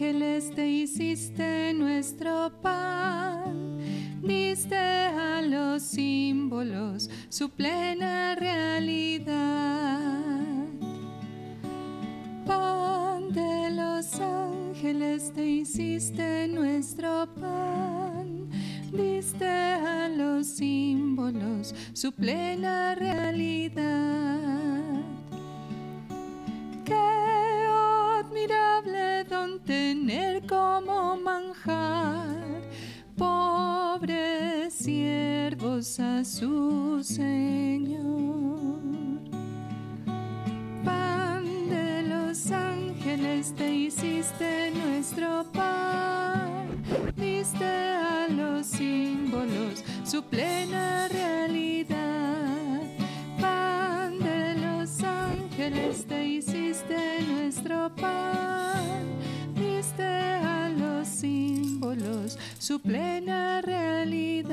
ángeles te hiciste nuestro pan, diste a los símbolos su plena realidad. Pan de los ángeles te hiciste nuestro pan, diste a los símbolos su plena realidad. Tener como manjar pobres siervos a su Señor. Pan de los ángeles te hiciste nuestro pan, diste a los símbolos su plena realidad. Pan de los ángeles te hiciste nuestro pan, su plena realidad.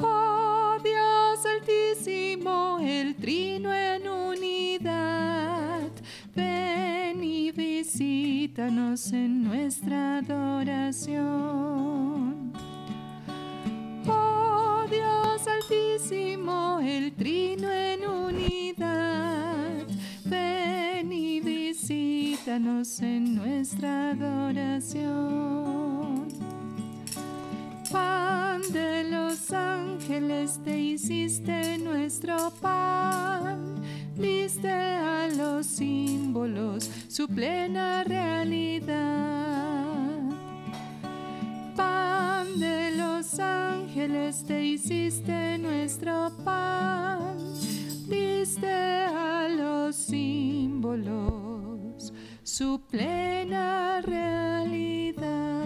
Oh Dios altísimo, el trino en unidad, ven y visítanos en nuestra adoración. Oh Dios altísimo, el trino en unidad, ven en nuestra adoración. Pan de los ángeles te hiciste nuestro pan, diste a los símbolos su plena realidad. Pan de los ángeles te hiciste nuestro pan, diste a los símbolos su plena realidad.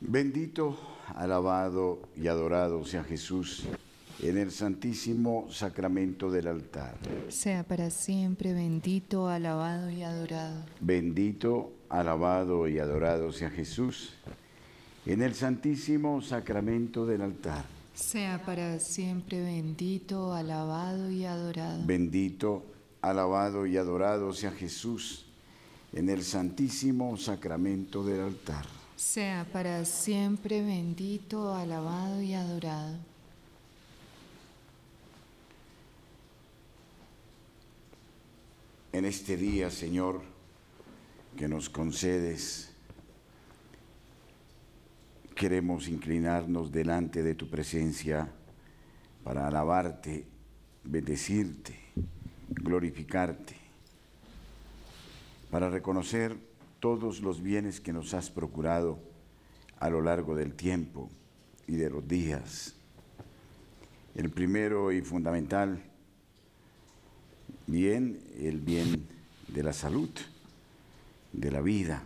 Bendito, alabado y adorado sea Jesús en el santísimo sacramento del altar. Sea para siempre bendito, alabado y adorado. Bendito, alabado y adorado sea Jesús en el santísimo sacramento del altar. Sea para siempre bendito, alabado y adorado. Bendito, alabado y adorado sea Jesús en el santísimo sacramento del altar. Sea para siempre bendito, alabado y adorado. En este día, Señor, que nos concedes, queremos inclinarnos delante de tu presencia para alabarte, bendecirte, glorificarte, para reconocer todos los bienes que nos has procurado a lo largo del tiempo y de los días. El primero y fundamental bien, el bien de la salud, de la vida.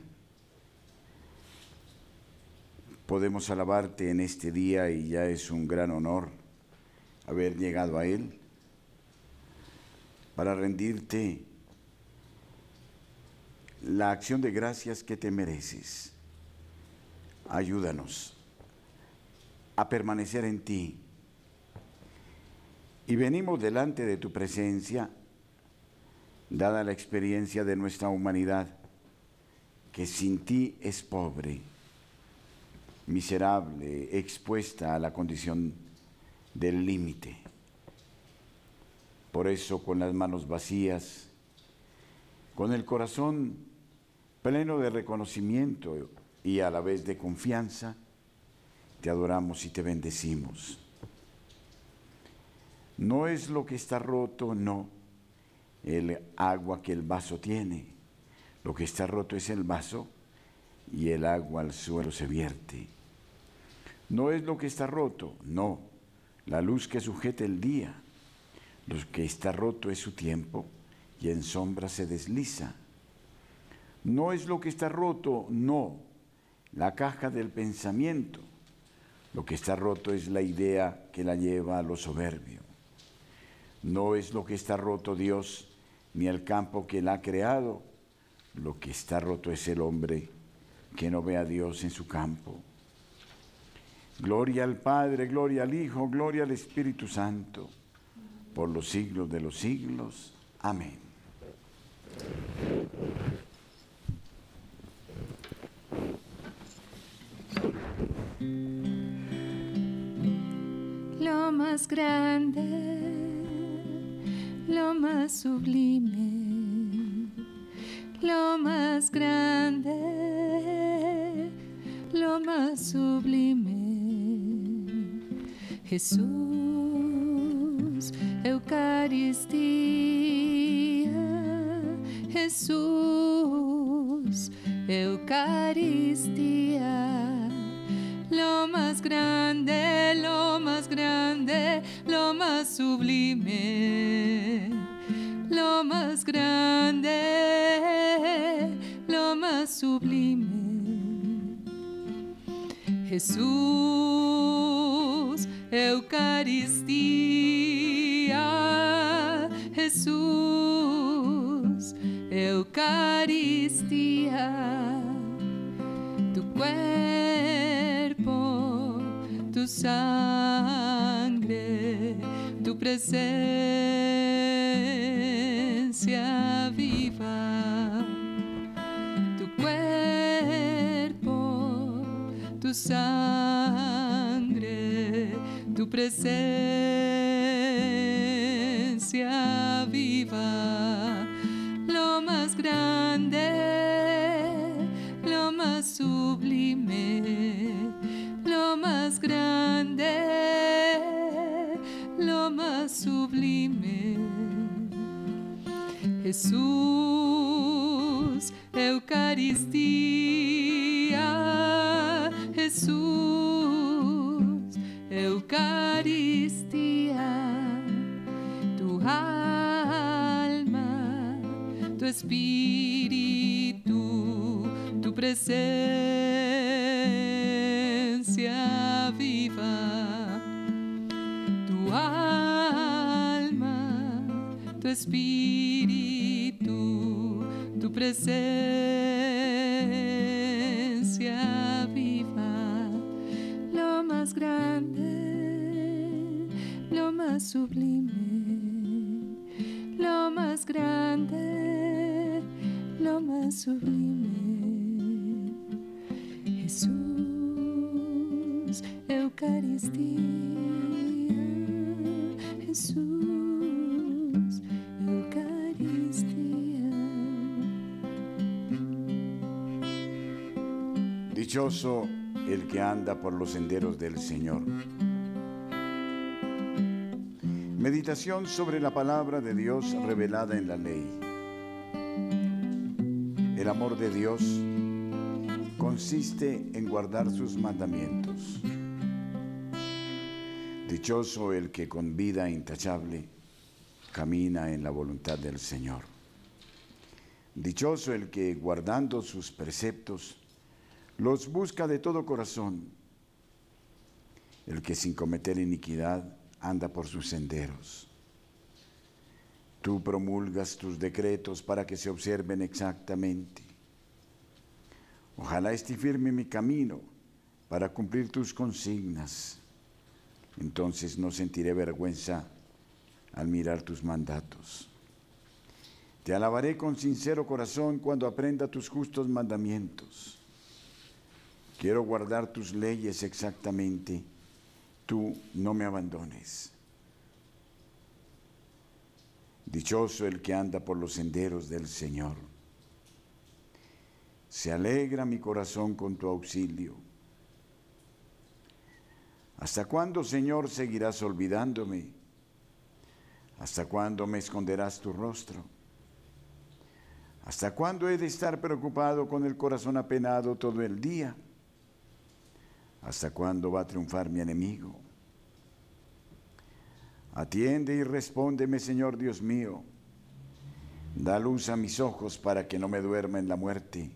Podemos alabarte en este día y ya es un gran honor haber llegado a Él para rendirte la acción de gracias que te mereces. Ayúdanos a permanecer en ti. Y venimos delante de tu presencia dada la experiencia de nuestra humanidad, que sin ti es pobre, miserable, expuesta a la condición del límite. Por eso, con las manos vacías, con el corazón pleno de reconocimiento y a la vez de confianza, te adoramos y te bendecimos. No es lo que está roto, no el agua que el vaso tiene. Lo que está roto es el vaso y el agua al suelo se vierte. No es lo que está roto, no, la luz que sujeta el día. Lo que está roto es su tiempo y en sombra se desliza. No es lo que está roto, no, la caja del pensamiento. Lo que está roto es la idea que la lleva a lo soberbio. No es lo que está roto Dios, ni el campo que él ha creado. Lo que está roto es el hombre que no ve a Dios en su campo. Gloria al Padre, gloria al Hijo, gloria al Espíritu Santo, por los siglos de los siglos. Amén. Lo más grande, lo más sublime, lo más grande, lo más sublime. Jesús, Eucaristía, Jesús, Eucaristía, lo más grande, lo más grande, lo más sublime, lo más grande, lo más sublime. Jesús, Eucaristía, Jesús, Eucaristía, tu cuerpo, tu sangre, tu presencia viva, tu cuerpo, tu sangre, presencia viva, lo más grande, lo más sublime, lo más grande, lo más sublime. Jesús, Eucaristía, espíritu, tu presencia viva, tu alma, tu espíritu, tu presencia sublime. Jesús, Eucaristía, Jesús, Eucaristía. Dichoso el que anda por los senderos del Señor. Meditación sobre la palabra de Dios revelada en la ley. El amor de Dios consiste en guardar sus mandamientos. Dichoso el que con vida intachable camina en la voluntad del Señor. Dichoso el que guardando sus preceptos los busca de todo corazón. El que sin cometer iniquidad anda por sus senderos. Tú promulgas tus decretos para que se observen exactamente. Ojalá esté firme mi camino para cumplir tus consignas. Entonces no sentiré vergüenza al mirar tus mandatos. Te alabaré con sincero corazón cuando aprenda tus justos mandamientos. Quiero guardar tus leyes exactamente. Tú no me abandones. Dichoso el que anda por los senderos del Señor. Se alegra mi corazón con tu auxilio. ¿Hasta cuándo, Señor, seguirás olvidándome? ¿Hasta cuándo me esconderás tu rostro? ¿Hasta cuándo he de estar preocupado con el corazón apenado todo el día? ¿Hasta cuándo va a triunfar mi enemigo? Atiende y respóndeme, Señor Dios mío. Da luz a mis ojos para que no me duerma en la muerte,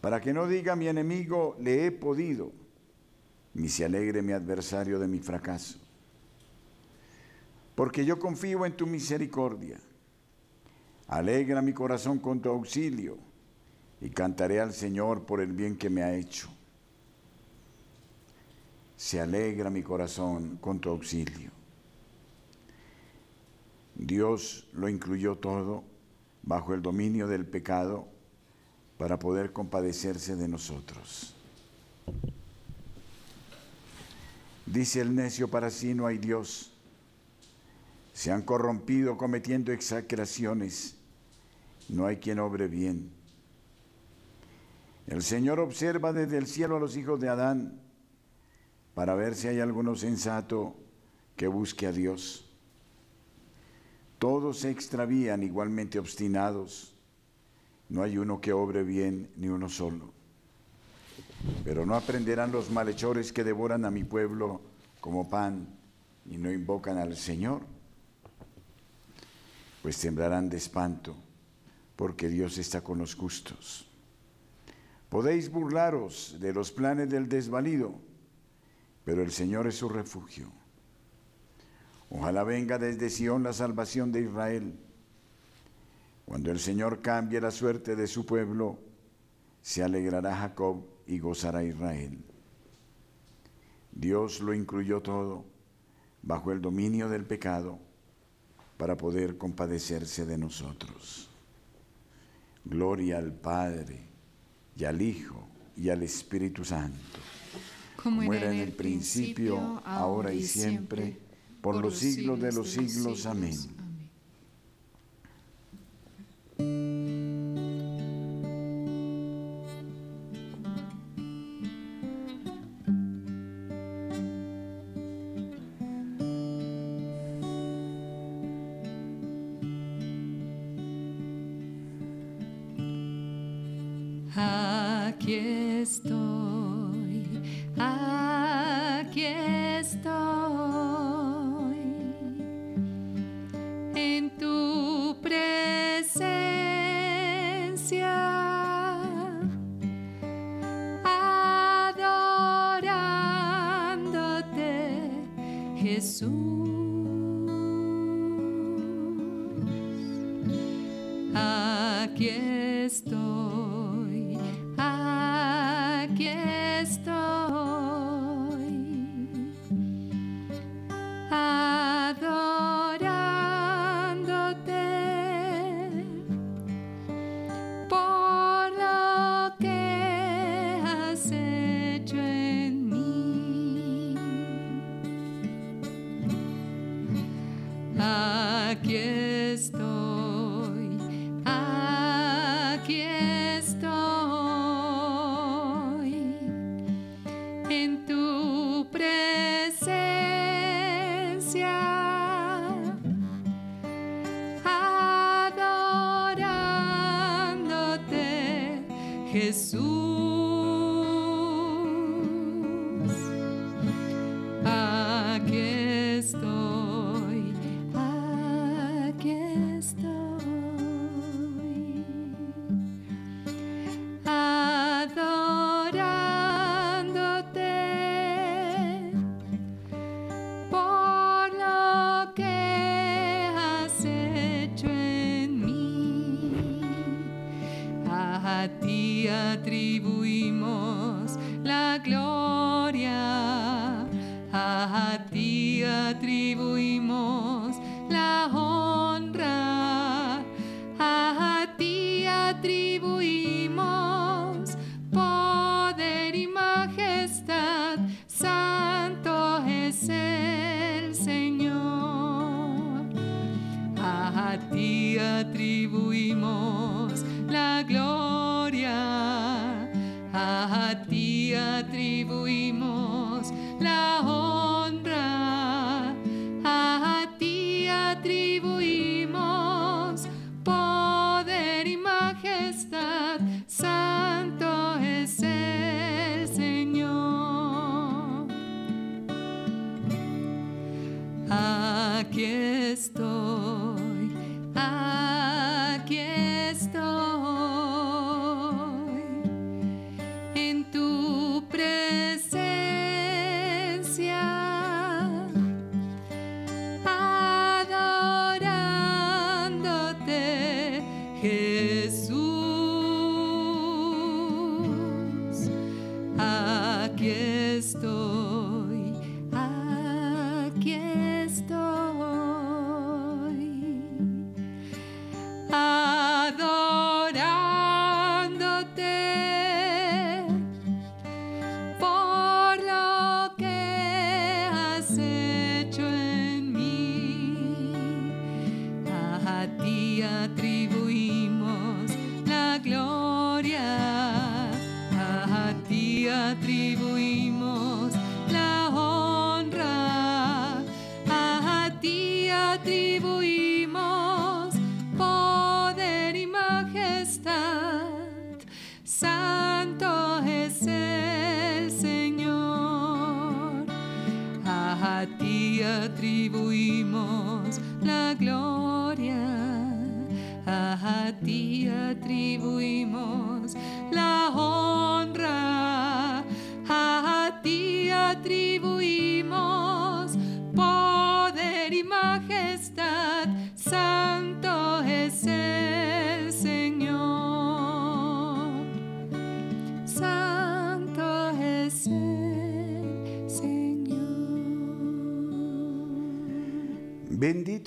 para que no diga mi enemigo, le he podido, ni se alegre mi adversario de mi fracaso. Porque yo confío en tu misericordia. Alegra mi corazón con tu auxilio y cantaré al Señor por el bien que me ha hecho. Se alegra mi corazón con tu auxilio. Dios lo incluyó todo bajo el dominio del pecado para poder compadecerse de nosotros. Dice el necio, para sí no hay Dios. Se han corrompido cometiendo exageraciones. No hay quien obre bien. El Señor observa desde el cielo a los hijos de Adán para ver si hay alguno sensato que busque a Dios. Todos se extravían igualmente obstinados. No hay uno que obre bien, ni uno solo. Pero no aprenderán los malhechores que devoran a mi pueblo como pan y no invocan al Señor. Pues temblarán de espanto, porque Dios está con los justos. Podéis burlaros de los planes del desvalido, pero el Señor es su refugio. Ojalá venga desde Sión la salvación de Israel. Cuando el Señor cambie la suerte de su pueblo, se alegrará Jacob y gozará Israel. Dios lo incluyó todo bajo el dominio del pecado para poder compadecerse de nosotros. Gloria al Padre y al Hijo y al Espíritu Santo, como, era en el principio, ahora y siempre, por los siglos de los siglos. Amén. Aquí estoy,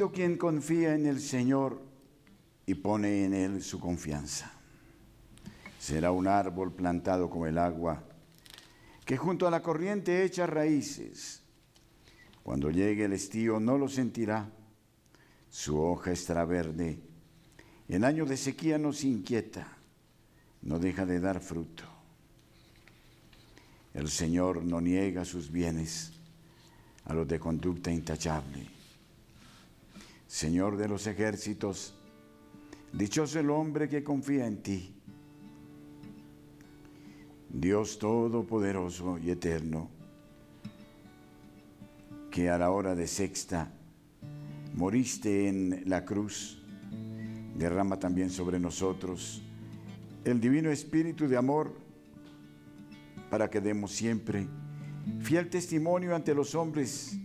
Quien confía en el Señor y pone en Él su confianza. Será un árbol plantado como el agua, que junto a la corriente echa raíces. Cuando llegue el estío no lo sentirá, su hoja estará verde. En año de sequía no se inquieta, no deja de dar fruto. El Señor no niega sus bienes a los de conducta intachable. Señor de los ejércitos, dichoso el hombre que confía en ti. Dios Todopoderoso y Eterno, que a la hora de sexta moriste en la cruz, derrama también sobre nosotros el divino espíritu de amor para que demos siempre fiel testimonio ante los hombres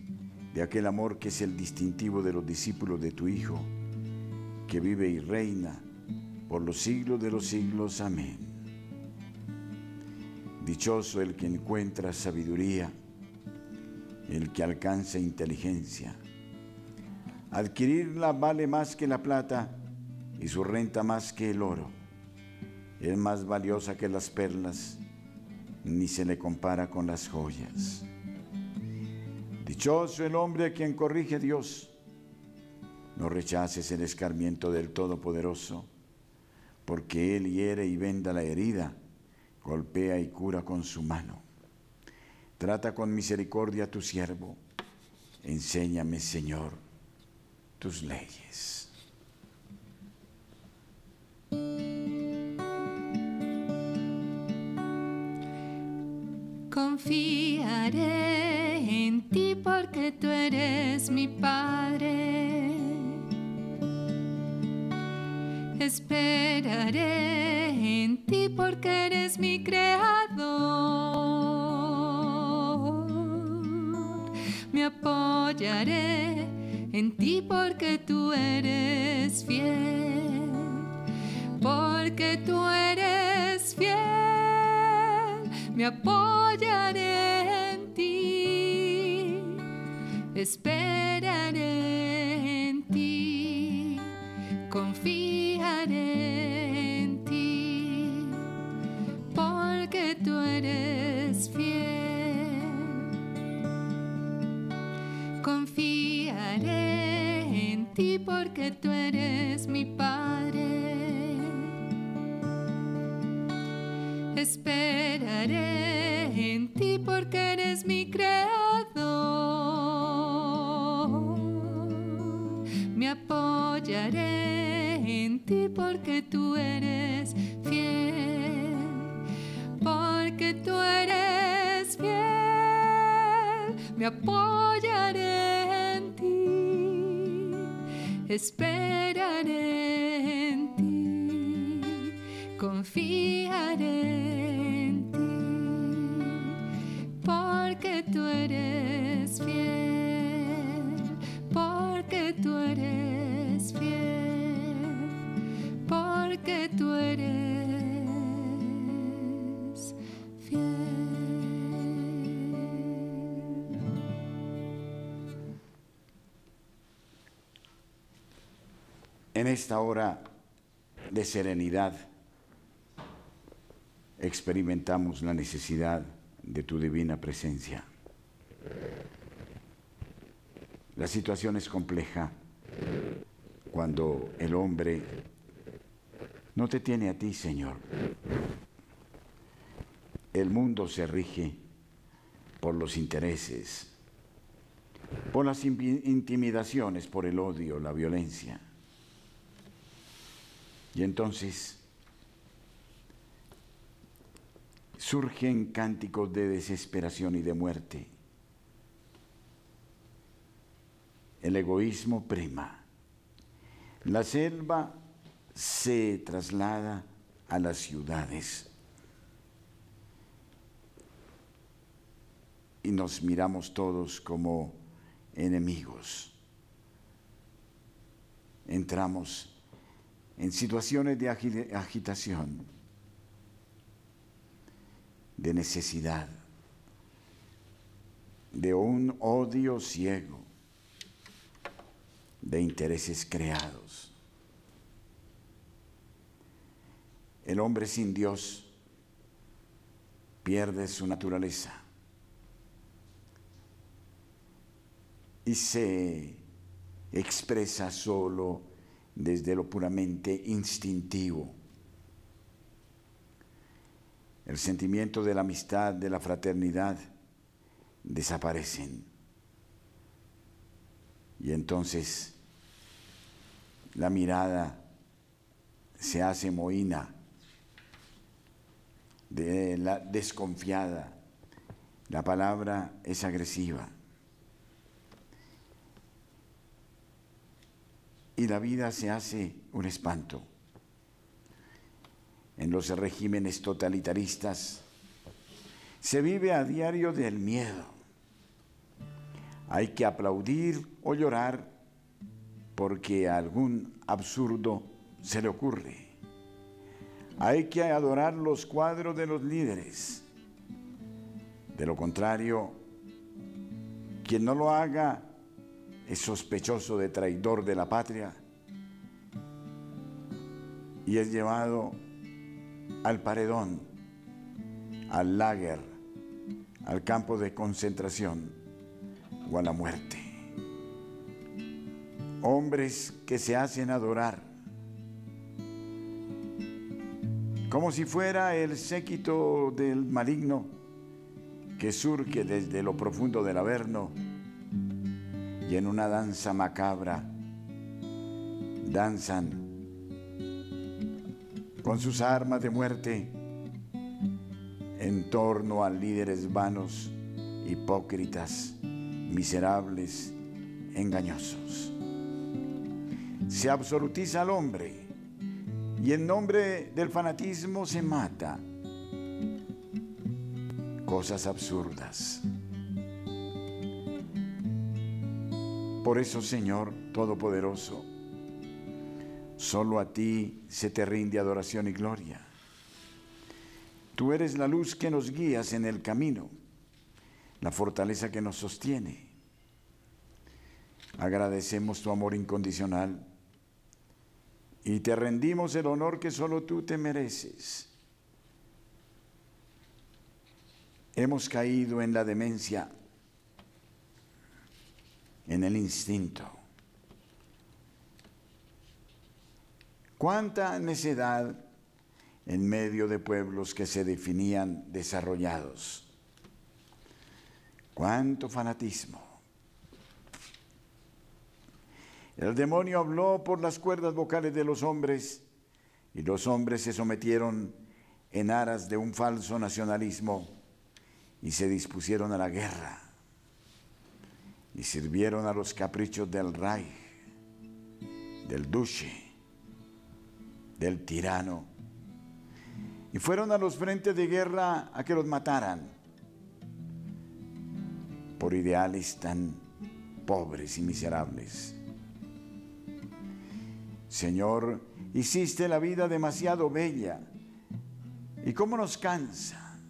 de aquel amor que es el distintivo de los discípulos de tu Hijo, que vive y reina por los siglos de los siglos. Amén. Dichoso el que encuentra sabiduría, el que alcanza inteligencia. Adquirirla vale más que la plata y su renta más que el oro. Es más valiosa que las perlas ni se le compara con las joyas. Dichoso el hombre a quien corrige Dios. No rechaces el escarmiento del Todopoderoso, porque Él hiere y venda la herida, golpea y cura con su mano. Trata con misericordia a tu siervo. Enséñame, Señor, tus leyes. Confiaré en ti porque tú eres mi Padre. Esperaré en ti porque eres mi creador. Me apoyaré en ti porque tú eres fiel. Porque tú eres me apoyaré en ti, esperaré en ti, confiaré en ti, porque tú eres fiel. Confiaré en ti porque tú eres mi En ti porque eres mi creador. Me apoyaré en ti porque tú eres fiel. Porque tú eres fiel. Me apoyaré en ti. Esperaré en ti confiaré esta hora de serenidad, experimentamos la necesidad de tu divina presencia. La situación es compleja cuando el hombre no te tiene a ti, Señor. El mundo se rige por los intereses, por las intimidaciones, por el odio, la violencia. Y entonces surgen cánticos de desesperación y de muerte. El egoísmo prima. La selva se traslada a las ciudades. Y nos miramos todos como enemigos. Entramos en situaciones de agitación, de necesidad, de un odio ciego, de intereses creados. El hombre sin Dios pierde su naturaleza y se expresa solo desde lo puramente instintivo. El sentimiento de la amistad, de la fraternidad, desaparecen. Y entonces la mirada se hace mohina de la desconfiada. La palabra es agresiva. Y la vida se hace un espanto. En los regímenes totalitaristas se vive a diario del miedo. Hay que aplaudir o llorar porque algún absurdo se le ocurre. Hay que adorar los cuadros de los líderes. De lo contrario, quien no lo haga es sospechoso de traidor de la patria y es llevado al paredón, al lager, al campo de concentración o a la muerte. Hombres que se hacen adorar como si fuera el séquito del maligno que surge desde lo profundo del Averno y en una danza macabra danzan con sus armas de muerte en torno a líderes vanos, hipócritas, miserables, engañosos. Se absolutiza al hombre y en nombre del fanatismo se mata. Cosas absurdas. Por eso, Señor Todopoderoso, solo a ti se te rinde adoración y gloria. Tú eres la luz que nos guías en el camino, la fortaleza que nos sostiene. Agradecemos tu amor incondicional y te rendimos el honor que solo tú te mereces. Hemos caído en la demencia, en el instinto. Cuánta necedad en medio de pueblos que se definían desarrollados. Cuánto fanatismo. El demonio habló por las cuerdas vocales de los hombres y los hombres se sometieron en aras de un falso nacionalismo y se dispusieron a la guerra y sirvieron a los caprichos del Reich, del duce, del tirano y fueron a los frentes de guerra a que los mataran por ideales tan pobres y miserables. Señor, hiciste la vida demasiado bella. ¿Y cómo nos cansa?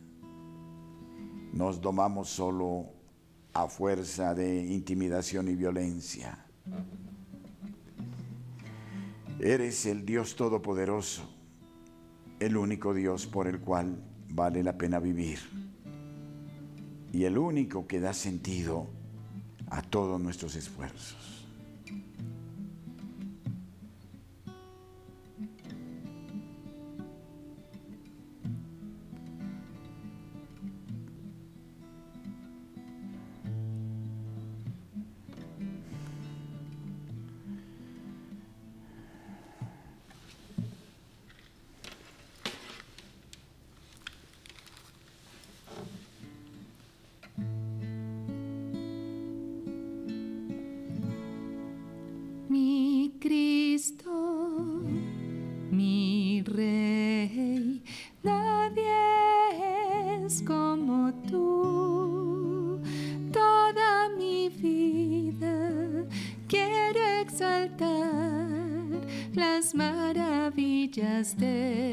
Nos domamos solo a fuerza de intimidación y violencia. Eres el Dios Todopoderoso, el único Dios por el cual vale la pena vivir y el único que da sentido a todos nuestros esfuerzos. Maravillas de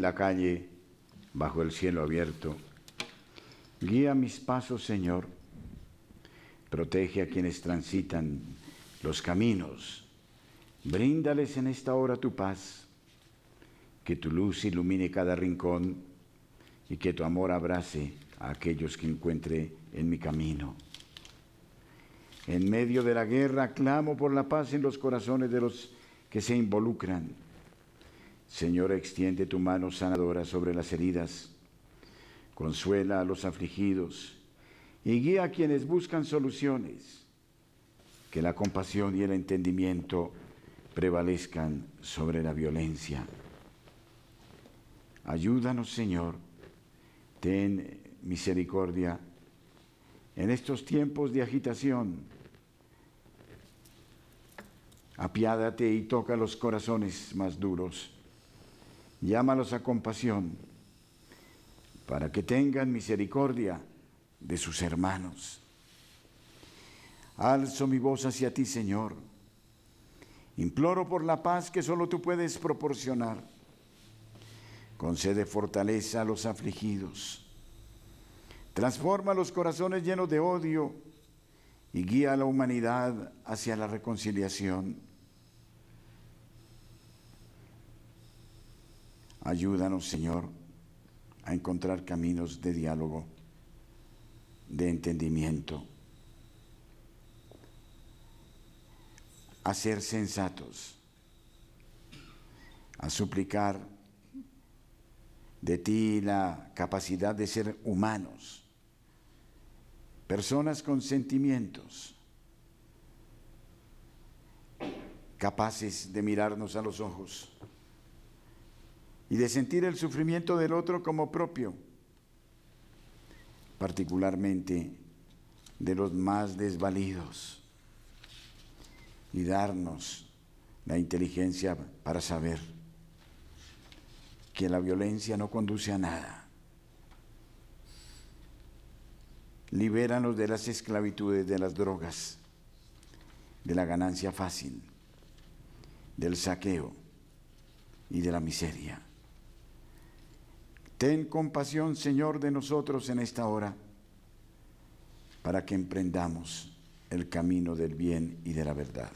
la calle, bajo el cielo abierto. Guía mis pasos, Señor. Protege a quienes transitan los caminos. Bríndales en esta hora tu paz. Que tu luz ilumine cada rincón y que tu amor abrace a aquellos que encuentre en mi camino. En medio de la guerra clamo por la paz en los corazones de los que se involucran Señor, extiende tu mano sanadora sobre las heridas, consuela a los afligidos y guía a quienes buscan soluciones. Que la compasión y el entendimiento prevalezcan sobre la violencia. Ayúdanos, Señor, ten misericordia en estos tiempos de agitación. Apiádate y toca los corazones más duros llámalos a compasión, para que tengan misericordia de sus hermanos. Alzo mi voz hacia ti, Señor. Imploro por la paz que solo tú puedes proporcionar. Concede fortaleza a los afligidos. Transforma los corazones llenos de odio y guía a la humanidad hacia la reconciliación. Ayúdanos, Señor, a encontrar caminos de diálogo, de entendimiento, a ser sensatos, a suplicar de ti la capacidad de ser humanos, personas con sentimientos, capaces de mirarnos a los ojos y de sentir el sufrimiento del otro como propio, particularmente de los más desvalidos. y darnos la inteligencia para saber que la violencia no conduce a nada. Libéranos de las esclavitudes, de las drogas, de la ganancia fácil, del saqueo y de la miseria. Ten compasión, Señor, de nosotros en esta hora, para que emprendamos el camino del bien y de la verdad.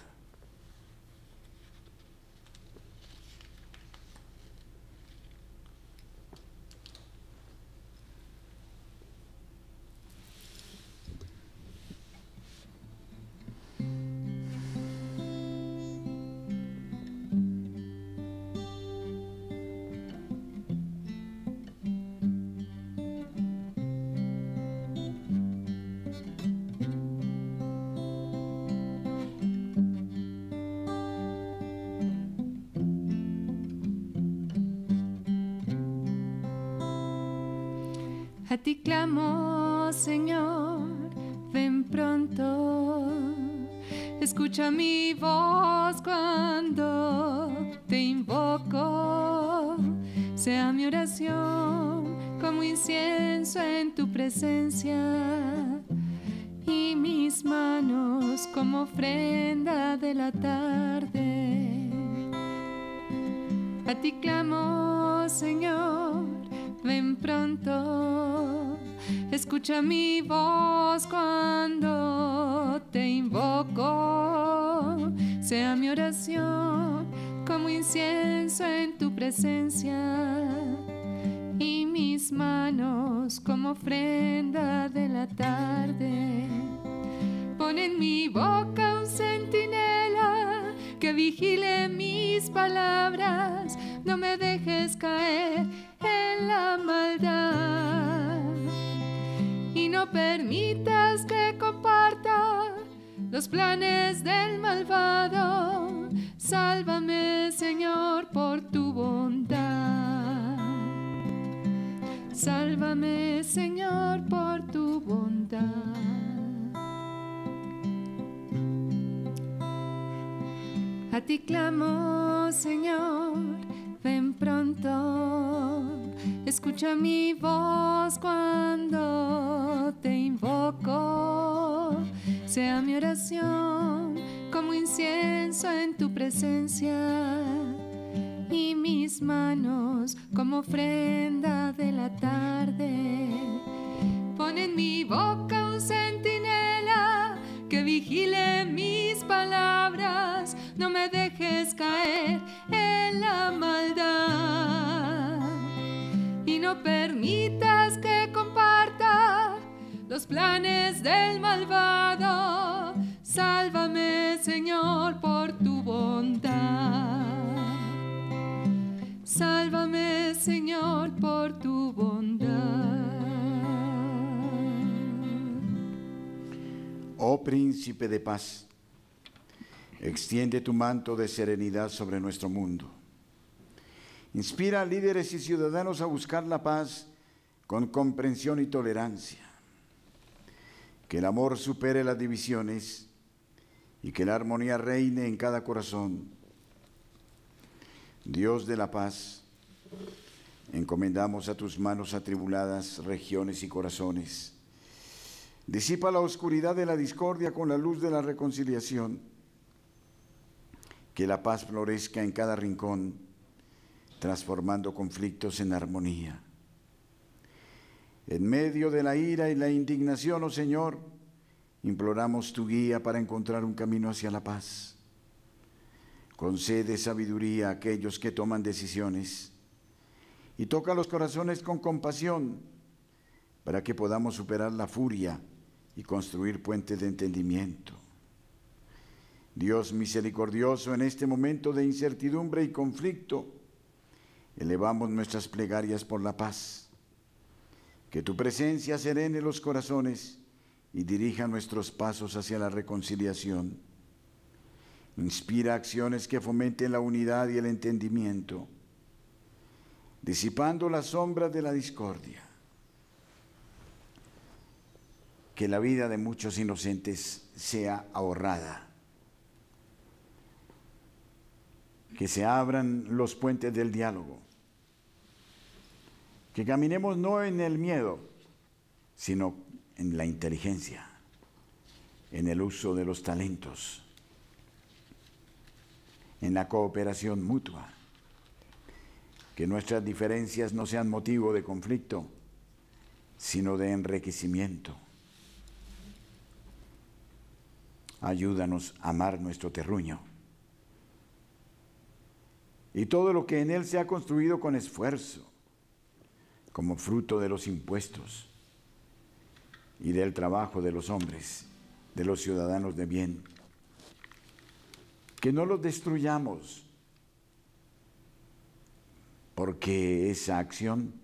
A ti clamo, Señor, ven pronto. Escucha mi voz cuando te invoco. Sea mi oración como incienso en tu presencia y mis manos como ofrenda de la tarde. A ti clamo, Señor, ven pronto. Escucha mi voz cuando te invoco. Sea mi oración como incienso en tu presencia y mis manos como ofrenda de la tarde. Pon en mi boca un centinela que vigile mis palabras. No me dejes caer en la maldad no permitas que comparta los planes del malvado. Sálvame, Señor, por tu bondad. Sálvame, Señor, por tu bondad. A ti clamo, Señor, ven pronto. Escucha mi voz cuando te invoco. Sea mi oración como incienso en tu presencia y mis manos como ofrenda de la planes del malvado. Sálvame, Señor, por tu bondad. Sálvame, Señor, por tu bondad. Oh príncipe de paz, extiende tu manto de serenidad sobre nuestro mundo. Inspira a líderes y ciudadanos a buscar la paz con comprensión y tolerancia. Que el amor supere las divisiones y que la armonía reine en cada corazón. Dios de la paz, encomendamos a tus manos atribuladas regiones y corazones. Disipa la oscuridad de la discordia con la luz de la reconciliación. Que la paz florezca en cada rincón, transformando conflictos en armonía. En medio de la ira y la indignación, oh Señor, imploramos tu guía para encontrar un camino hacia la paz. Concede sabiduría a aquellos que toman decisiones y toca los corazones con compasión para que podamos superar la furia y construir puentes de entendimiento. Dios misericordioso, en este momento de incertidumbre y conflicto, elevamos nuestras plegarias por la paz. Que tu presencia serene los corazones y dirija nuestros pasos hacia la reconciliación. Inspira acciones que fomenten la unidad y el entendimiento, disipando las sombras de la discordia. Que la vida de muchos inocentes sea ahorrada. que se abran los puentes del diálogo, que caminemos no en el miedo, sino en la inteligencia, en el uso de los talentos, en la cooperación mutua, que nuestras diferencias no sean motivo de conflicto, sino de enriquecimiento. Ayúdanos a amar nuestro terruño y todo lo que en él se ha construido con esfuerzo, como fruto de los impuestos y del trabajo de los hombres, de los ciudadanos de bien. Que no los destruyamos, porque esa acción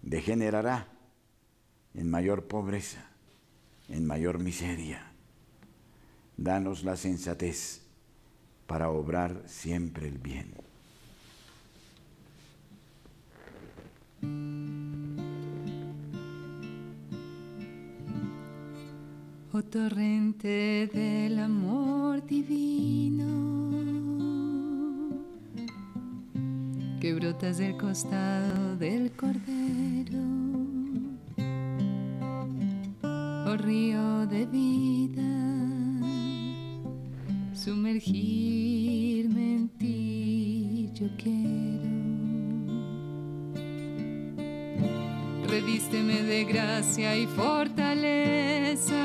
degenerará en mayor pobreza, en mayor miseria. Danos la sensatez para obrar siempre el bien. Oh torrente del amor divino, que brotas del costado del cordero, oh río de vida, sumergirme en ti yo quiero. Gracia y fortaleza.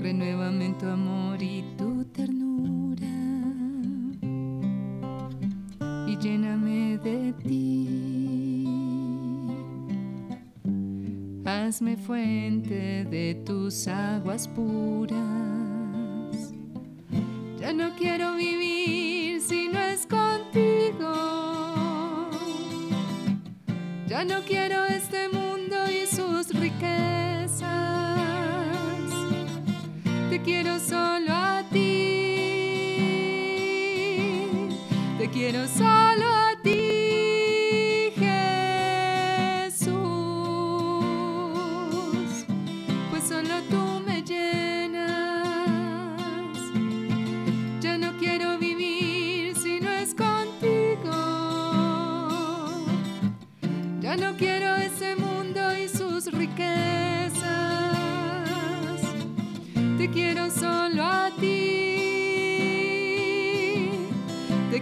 Renuévame en tu amor y tu ternura. Y lléname de ti. Hazme fuente de tus aguas puras.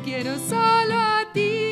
Quiero solo a ti,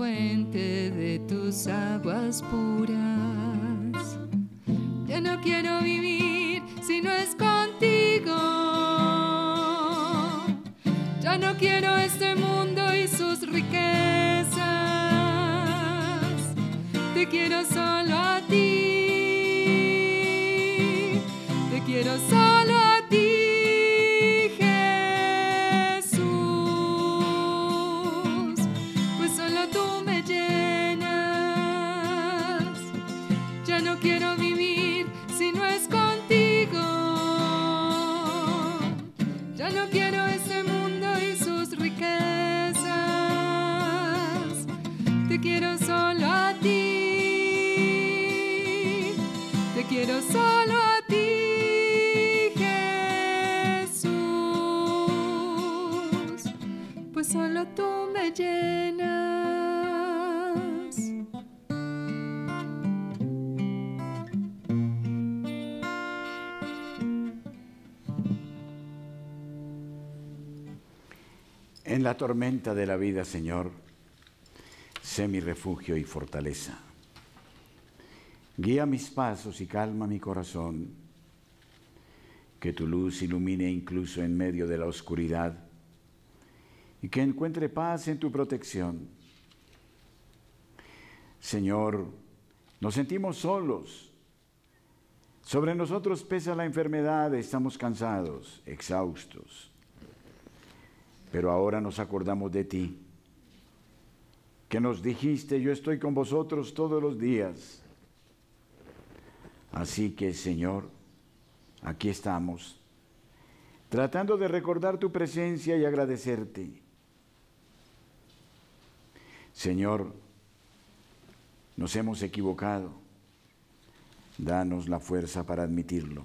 fuente de tus aguas puras. no quiero ese mundo y sus riquezas. Te quiero solo a ti. Te quiero solo. La tormenta de la vida, Señor, sé mi refugio y fortaleza. Guía mis pasos y calma mi corazón. Que tu luz ilumine incluso en medio de la oscuridad y que encuentre paz en tu protección. Señor, nos sentimos solos. Sobre nosotros pesa la enfermedad, estamos cansados, exhaustos. Pero ahora nos acordamos de ti, que nos dijiste, yo estoy con vosotros todos los días. Así que, Señor, aquí estamos, tratando de recordar tu presencia y agradecerte. Señor, nos hemos equivocado. Danos la fuerza para admitirlo.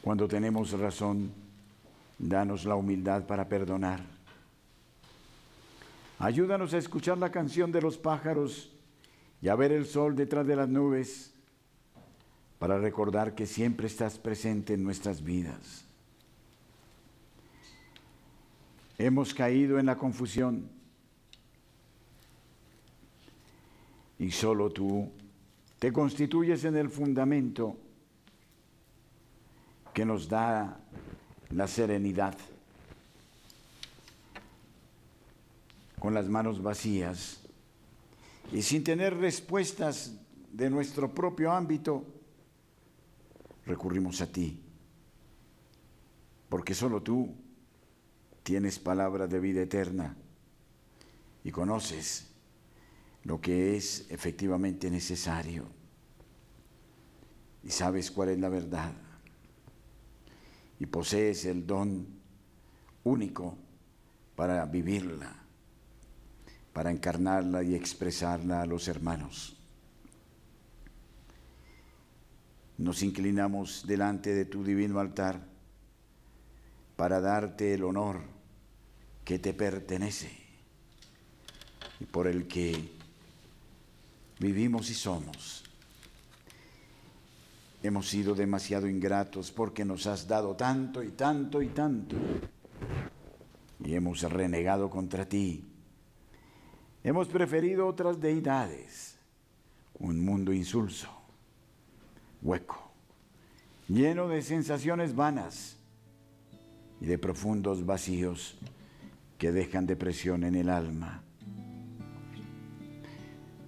Cuando tenemos razón, danos la humildad para perdonar. Ayúdanos a escuchar la canción de los pájaros y a ver el sol detrás de las nubes para recordar que siempre estás presente en nuestras vidas. Hemos caído en la confusión y solo tú te constituyes en el fundamento que nos da la serenidad. Con las manos vacías y sin tener respuestas de nuestro propio ámbito, recurrimos a ti, porque solo tú tienes palabra de vida eterna y conoces lo que es efectivamente necesario y sabes cuál es la verdad y posees el don único para vivirla, para encarnarla y expresarla a los hermanos. Nos inclinamos delante de tu divino altar para darte el honor que te pertenece y por el que vivimos y somos. Hemos sido demasiado ingratos porque nos has dado tanto y tanto y tanto. Y hemos renegado contra ti. Hemos preferido otras deidades, un mundo insulso, hueco, lleno de sensaciones vanas y de profundos vacíos que dejan depresión en el alma.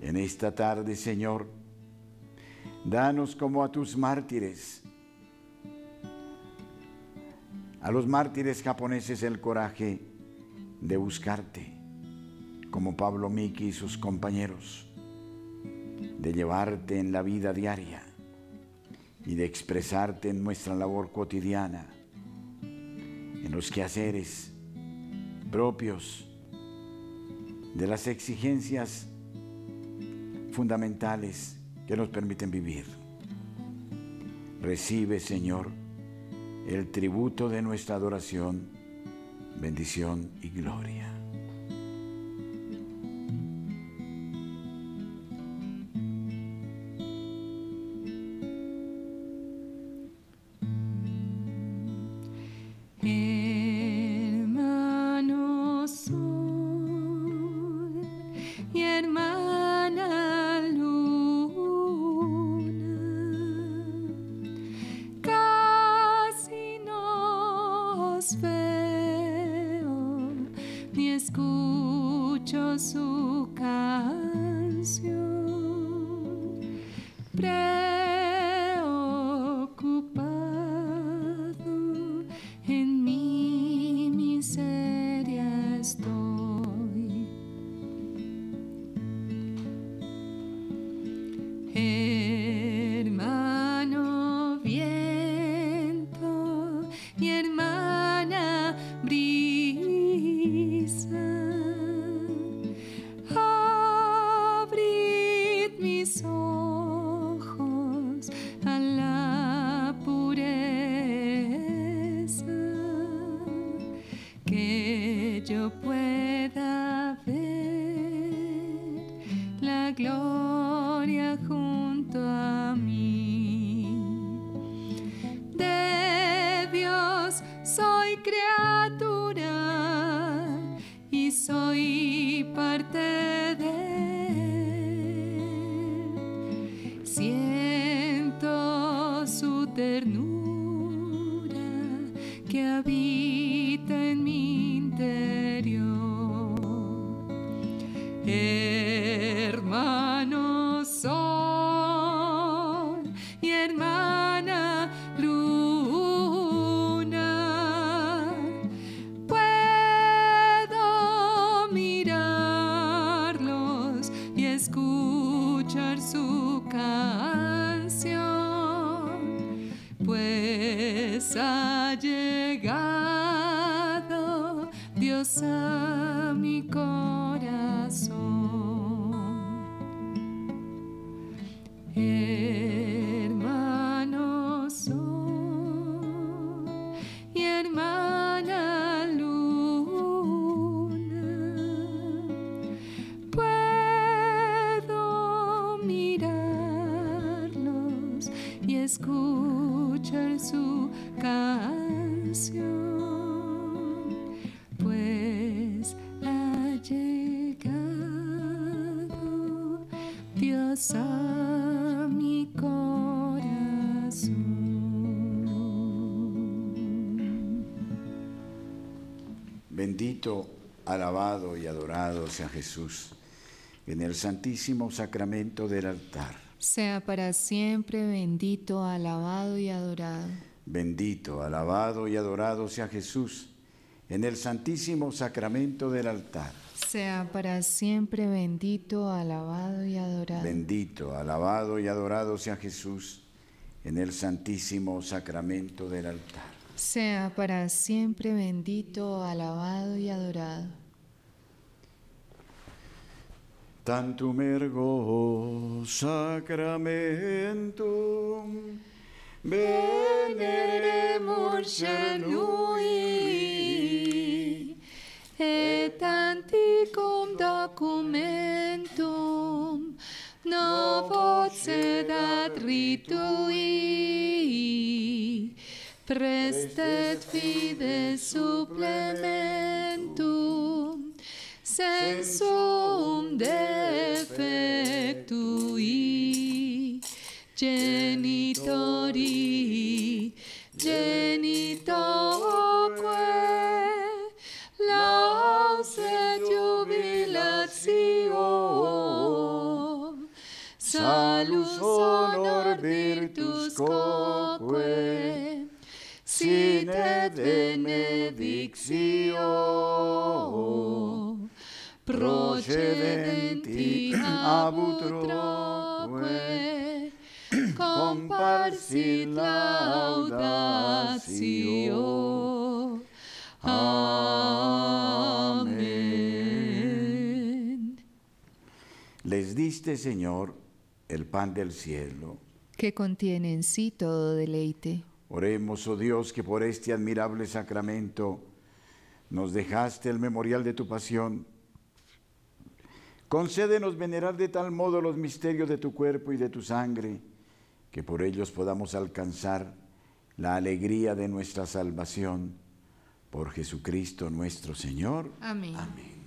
En esta tarde, Señor, danos como a tus mártires, a los mártires japoneses el coraje de buscarte, como Pablo Miki y sus compañeros, de llevarte en la vida diaria y de expresarte en nuestra labor cotidiana, en los quehaceres, propios de las exigencias fundamentales que nos permiten vivir. Recibe, Señor, el tributo de nuestra adoración, bendición y gloria. Dios a mi corazón. Bendito, alabado y adorado sea Jesús en el santísimo sacramento del altar. Sea para siempre bendito, alabado y adorado. Bendito, alabado y adorado sea Jesús en el santísimo sacramento del altar. Sea para siempre bendito, alabado y adorado. Bendito, alabado y adorado sea Jesús en el santísimo sacramento del altar. Sea para siempre bendito, alabado y adorado. Tantum ergo sacramentum veneremur lui et anticum documentum novo sedat ritui prestet fide supplementum sensum defectui genitori genitoque salus honor virtus quoque sit et benedictio procedenti abut troque comparsit laudatio. Amén. Les diste, Señor, el pan del cielo. Que contiene en sí todo deleite. Oremos, oh Dios, que por este admirable sacramento nos dejaste el memorial de tu pasión. Concédenos venerar de tal modo los misterios de tu cuerpo y de tu sangre, que por ellos podamos alcanzar la alegría de nuestra salvación. Por Jesucristo nuestro Señor. Amén. Amén.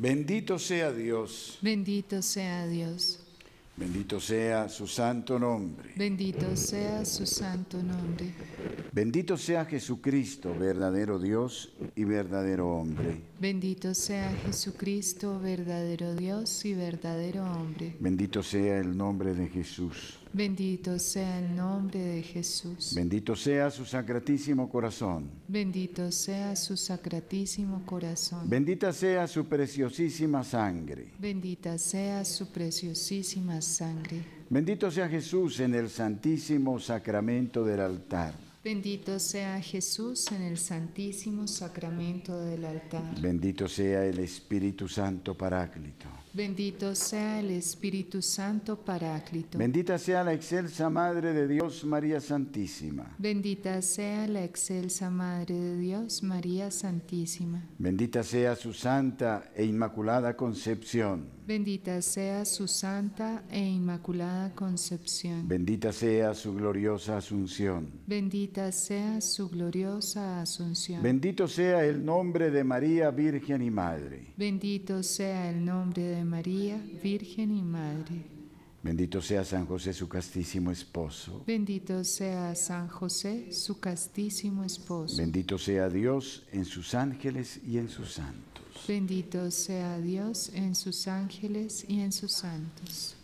Bendito sea Dios, Bendito sea Dios. bendito sea su santo nombre. Bendito sea su santo nombre. Bendito sea Jesucristo, verdadero Dios y verdadero hombre. Bendito sea Jesucristo, verdadero Dios y verdadero hombre. Bendito sea el nombre de Jesús. Bendito sea el nombre de Jesús. Bendito sea su sacratísimo corazón. Bendito sea su sacratísimo corazón. Bendita sea su preciosísima sangre. Bendita sea su preciosísima sangre. Bendito sea Jesús en el santísimo sacramento del altar. Bendito sea Jesús en el santísimo sacramento del altar. Bendito sea el Espíritu Santo Paráclito. Bendito sea el Espíritu Santo Paráclito. Bendita sea la excelsa Madre de Dios, María Santísima. Bendita sea la excelsa Madre de Dios, María Santísima. Bendita sea su santa e inmaculada concepción. Bendita sea su santa e inmaculada concepción. Bendita sea su gloriosa asunción. Bendita sea su gloriosa asunción. Bendito sea el nombre de María, Virgen y Madre. Bendito sea el nombre de María, Virgen y Madre. Bendito sea San José, su castísimo esposo. Bendito sea San José, su castísimo esposo. Bendito sea Dios en sus ángeles y en sus santos. Bendito sea Dios en sus ángeles y en sus santos.